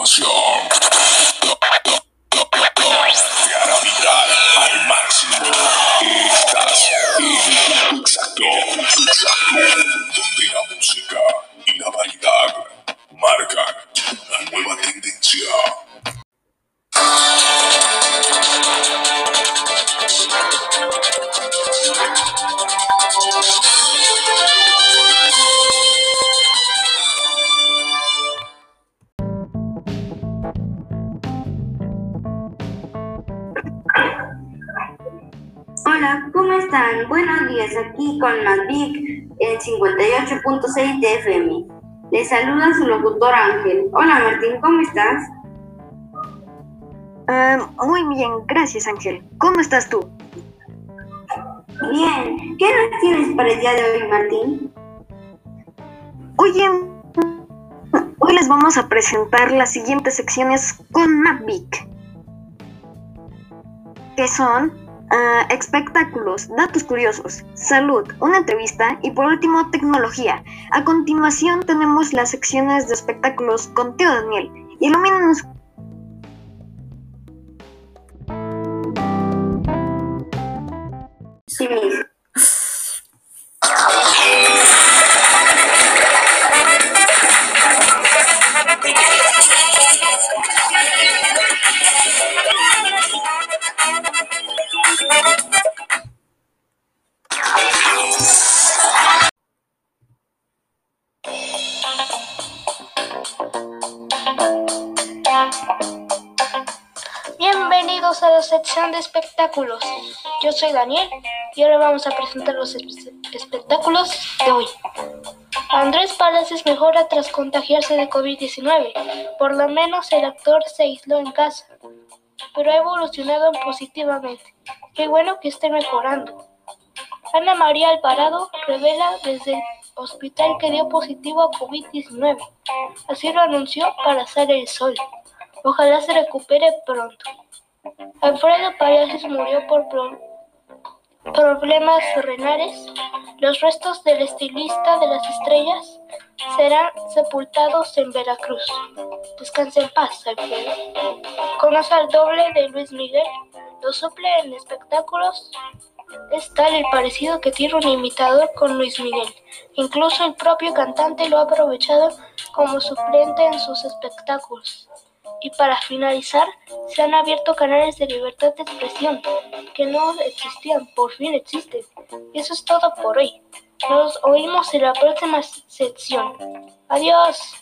continuación. Con Madvic en 58.6 de FM. Les saluda su locutor Ángel. Hola Martín, ¿cómo estás? Ah, muy bien, gracias Ángel. ¿Cómo estás tú? Bien, ¿qué nos tienes para el día de hoy, Martín? Oye, hoy les vamos a presentar las siguientes secciones con Mavic, que son espectáculos, datos curiosos, salud, una entrevista y por último tecnología. A continuación tenemos las secciones de espectáculos con Teo Daniel. Ilumínanos Sí, Bienvenidos a la sección de espectáculos. Yo soy Daniel y ahora vamos a presentar los espe- espectáculos de hoy. Andrés Palacios mejora tras contagiarse de COVID-19. Por lo menos el actor se aisló en casa, pero ha evolucionado positivamente. Qué bueno que esté mejorando. Ana María Alvarado revela desde el hospital que dio positivo a COVID-19. Así lo anunció para hacer el sol. Ojalá se recupere pronto. Alfredo Palacios murió por pro- problemas renales. Los restos del estilista de las estrellas serán sepultados en Veracruz. Descanse en paz, Alfredo. Conoce al doble de Luis Miguel. Lo suple en espectáculos. Es tal el parecido que tiene un imitador con Luis Miguel. Incluso el propio cantante lo ha aprovechado como suplente en sus espectáculos. Y para finalizar, se han abierto canales de libertad de expresión que no existían, por fin existen. Y eso es todo por hoy. Nos oímos en la próxima sección. Adiós.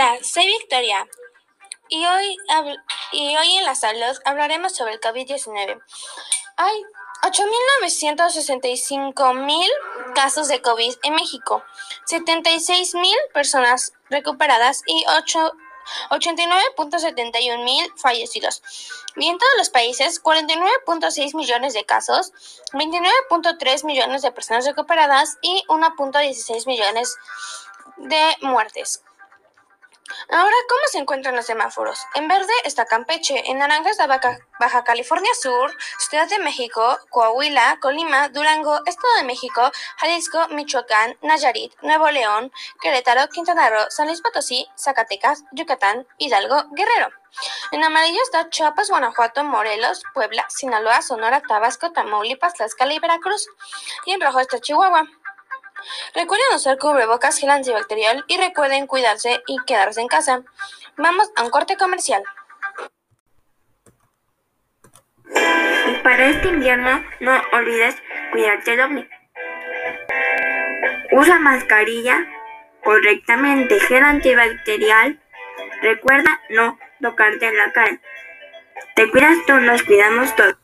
Hola, soy Victoria y hoy, y hoy en la salud hablaremos sobre el COVID-19. Hay 8.965.000 casos de COVID en México, 76.000 personas recuperadas y 8 89.71 mil fallecidos. Y en todos los países, 49.6 millones de casos, 29.3 millones de personas recuperadas y 1.16 millones de muertes. Ahora, ¿cómo se encuentran los semáforos? En verde está Campeche, en naranja está Baja, California Sur, Ciudad de México, Coahuila, Colima, Durango, Estado de México, Jalisco, Michoacán, Nayarit, Nuevo León, Querétaro, Quintana Roo, San Luis Potosí, Zacatecas, Yucatán, Hidalgo, Guerrero. En amarillo está Chiapas, Guanajuato, Morelos, Puebla, Sinaloa, Sonora, Tabasco, Tamaulipas, Tlaxcala y Veracruz. Y en rojo está Chihuahua. Recuerden usar cubrebocas, gel antibacterial y recuerden cuidarse y quedarse en casa. Vamos a un corte comercial. Y para este invierno no olvides cuidarte doble. Usa mascarilla correctamente, gel antibacterial. Recuerda no tocarte la cara. Te cuidas tú, nos cuidamos todos.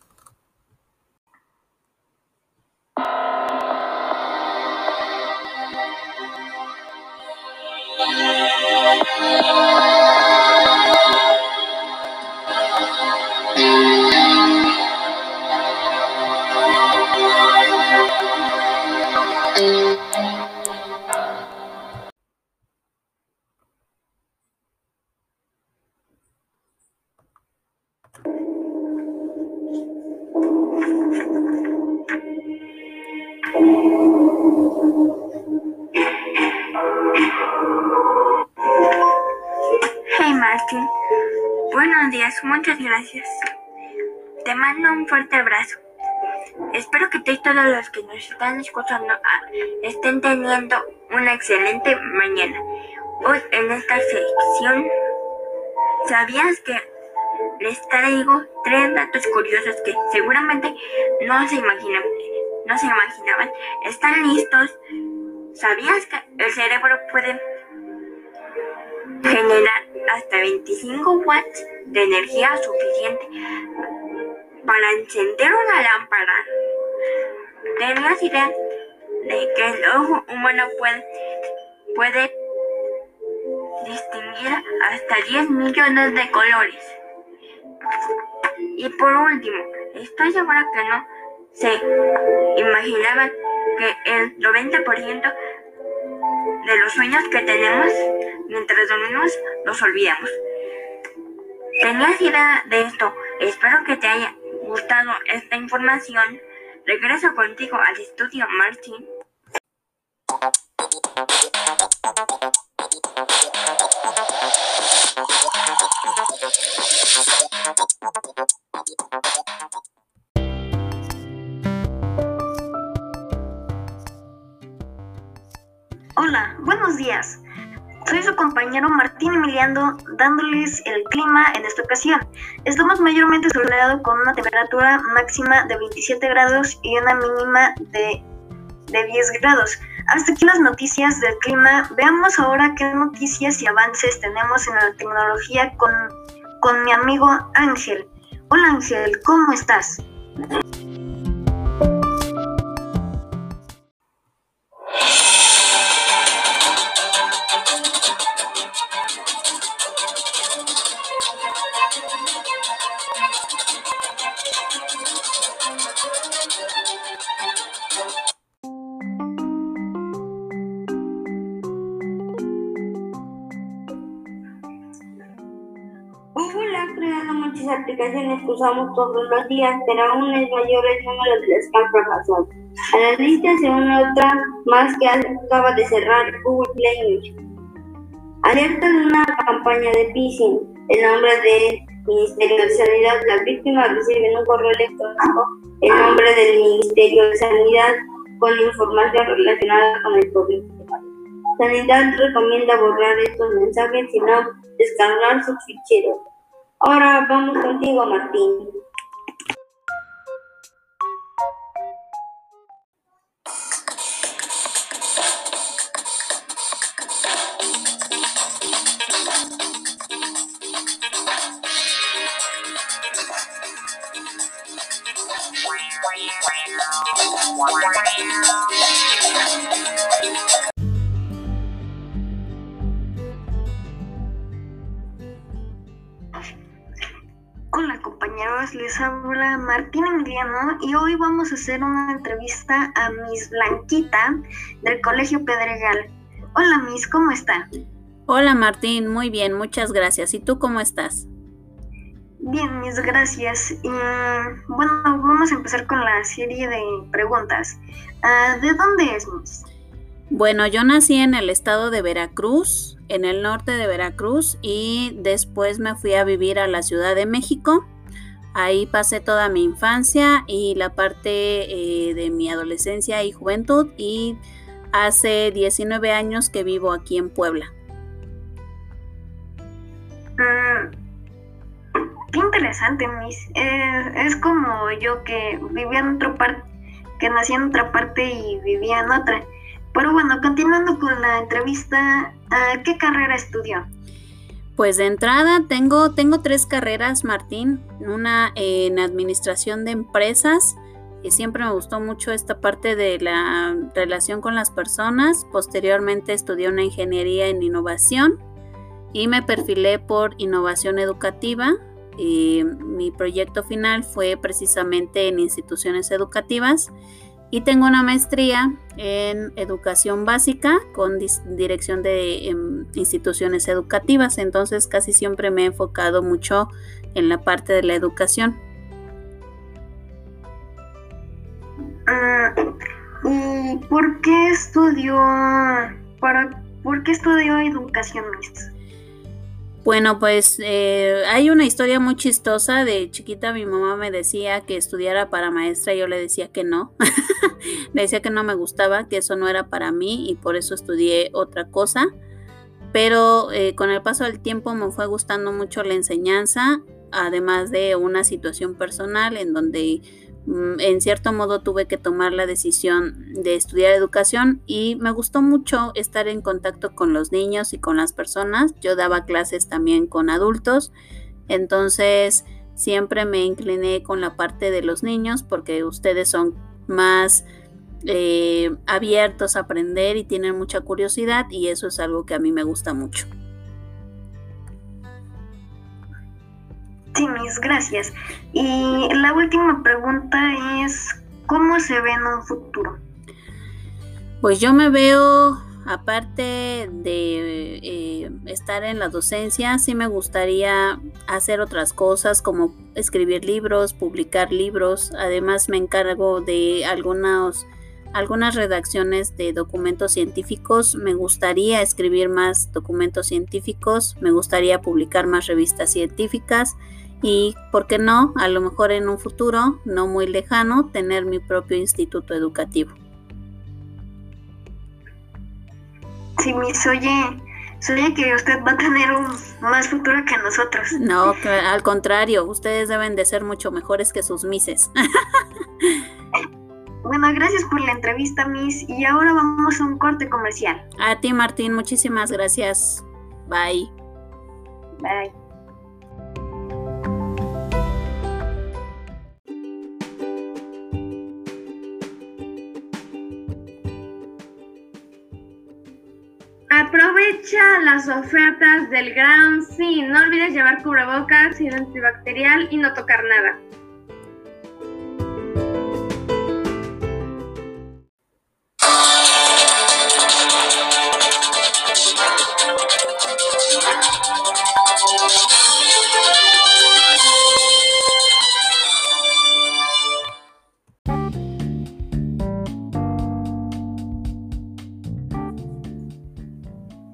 Buenos días, muchas gracias. Te mando un fuerte abrazo. Espero que todos los que nos están escuchando ah, estén teniendo una excelente mañana. Hoy en esta sección, ¿sabías que les traigo tres datos curiosos que seguramente no se no se imaginaban? ¿Están listos? ¿Sabías que el cerebro puede generar hasta 25 watts de energía suficiente para encender una lámpara. ¿Tenías idea de que el ojo humano puede, puede distinguir hasta 10 millones de colores? Y por último, estoy segura que no se imaginaban que el 90% de los sueños que tenemos mientras dormimos los olvidamos. ¿Tenías idea de esto? Espero que te haya gustado esta información. Regreso contigo al estudio, Martín. Hola, buenos días. Soy su compañero Martín Emiliano dándoles el clima en esta ocasión. Estamos mayormente soleado con una temperatura máxima de 27 grados y una mínima de, de 10 grados. Hasta aquí las noticias del clima. Veamos ahora qué noticias y avances tenemos en la tecnología con, con mi amigo Ángel. Hola Ángel, ¿cómo estás? Aplicaciones que usamos todos los días, pero aún es mayor el número de las fracasado. A la lista se une otra más que acaba de cerrar Google Play. Alerta de una campaña de phishing. El nombre del Ministerio de Sanidad, las víctimas reciben un correo electrónico, el nombre del Ministerio de Sanidad con información relacionada con el COVID. Sanidad recomienda borrar estos mensajes y no descargar sus ficheros. Ahora vamos contigo, Martín. Les habla Martín Emiliano y hoy vamos a hacer una entrevista a Miss Blanquita del Colegio Pedregal. Hola Miss, ¿cómo está? Hola Martín, muy bien, muchas gracias. ¿Y tú cómo estás? Bien, Miss, gracias. Y, bueno, vamos a empezar con la serie de preguntas. Ah, ¿De dónde es Miss? Bueno, yo nací en el estado de Veracruz, en el norte de Veracruz, y después me fui a vivir a la Ciudad de México. Ahí pasé toda mi infancia y la parte eh, de mi adolescencia y juventud, y hace 19 años que vivo aquí en Puebla. Mm, qué interesante, Miss. Eh, es como yo que vivía en otra parte, que nací en otra parte y vivía en otra. Pero bueno, continuando con la entrevista, ¿a ¿qué carrera estudió? Pues de entrada tengo, tengo tres carreras, Martín. Una en administración de empresas, y siempre me gustó mucho esta parte de la relación con las personas. Posteriormente estudié una ingeniería en innovación y me perfilé por innovación educativa. Y mi proyecto final fue precisamente en instituciones educativas y tengo una maestría en educación básica con dirección de em, instituciones educativas, entonces casi siempre me he enfocado mucho en la parte de la educación. Uh, ¿Y por qué estudió, para, por qué estudió educación, Miss? Bueno, pues eh, hay una historia muy chistosa. De chiquita mi mamá me decía que estudiara para maestra y yo le decía que no. le decía que no me gustaba, que eso no era para mí y por eso estudié otra cosa. Pero eh, con el paso del tiempo me fue gustando mucho la enseñanza, además de una situación personal en donde Mm, en cierto modo tuve que tomar la decisión de estudiar educación y me gustó mucho estar en contacto con los niños y con las personas. Yo daba clases también con adultos, entonces siempre me incliné con la parte de los niños porque ustedes son más eh, abiertos a aprender y tienen mucha curiosidad y eso es algo que a mí me gusta mucho. Sí, mis gracias. Y la última pregunta es, ¿cómo se ve en un futuro? Pues yo me veo, aparte de eh, estar en la docencia, sí me gustaría hacer otras cosas como escribir libros, publicar libros. Además me encargo de algunos algunas redacciones de documentos científicos. Me gustaría escribir más documentos científicos, me gustaría publicar más revistas científicas y, ¿por qué no? A lo mejor en un futuro, no muy lejano, tener mi propio instituto educativo. Sí, mis oye, que usted va a tener un más futuro que nosotros. No, al contrario, ustedes deben de ser mucho mejores que sus mises. bueno, gracias por la entrevista, Miss. Y ahora vamos a un corte comercial. A ti, Martín, muchísimas gracias. Bye. Bye. Aprovecha las ofertas del Gran Sí. No olvides llevar cubrebocas antibacterial y no tocar nada.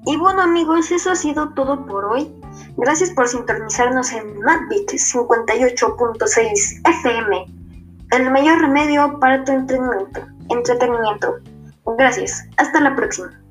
Y bueno amigos, eso ha sido todo por hoy. Gracias por sintonizarnos en MadBit 58.6 FM, el mayor remedio para tu entretenimiento. entretenimiento. Gracias, hasta la próxima.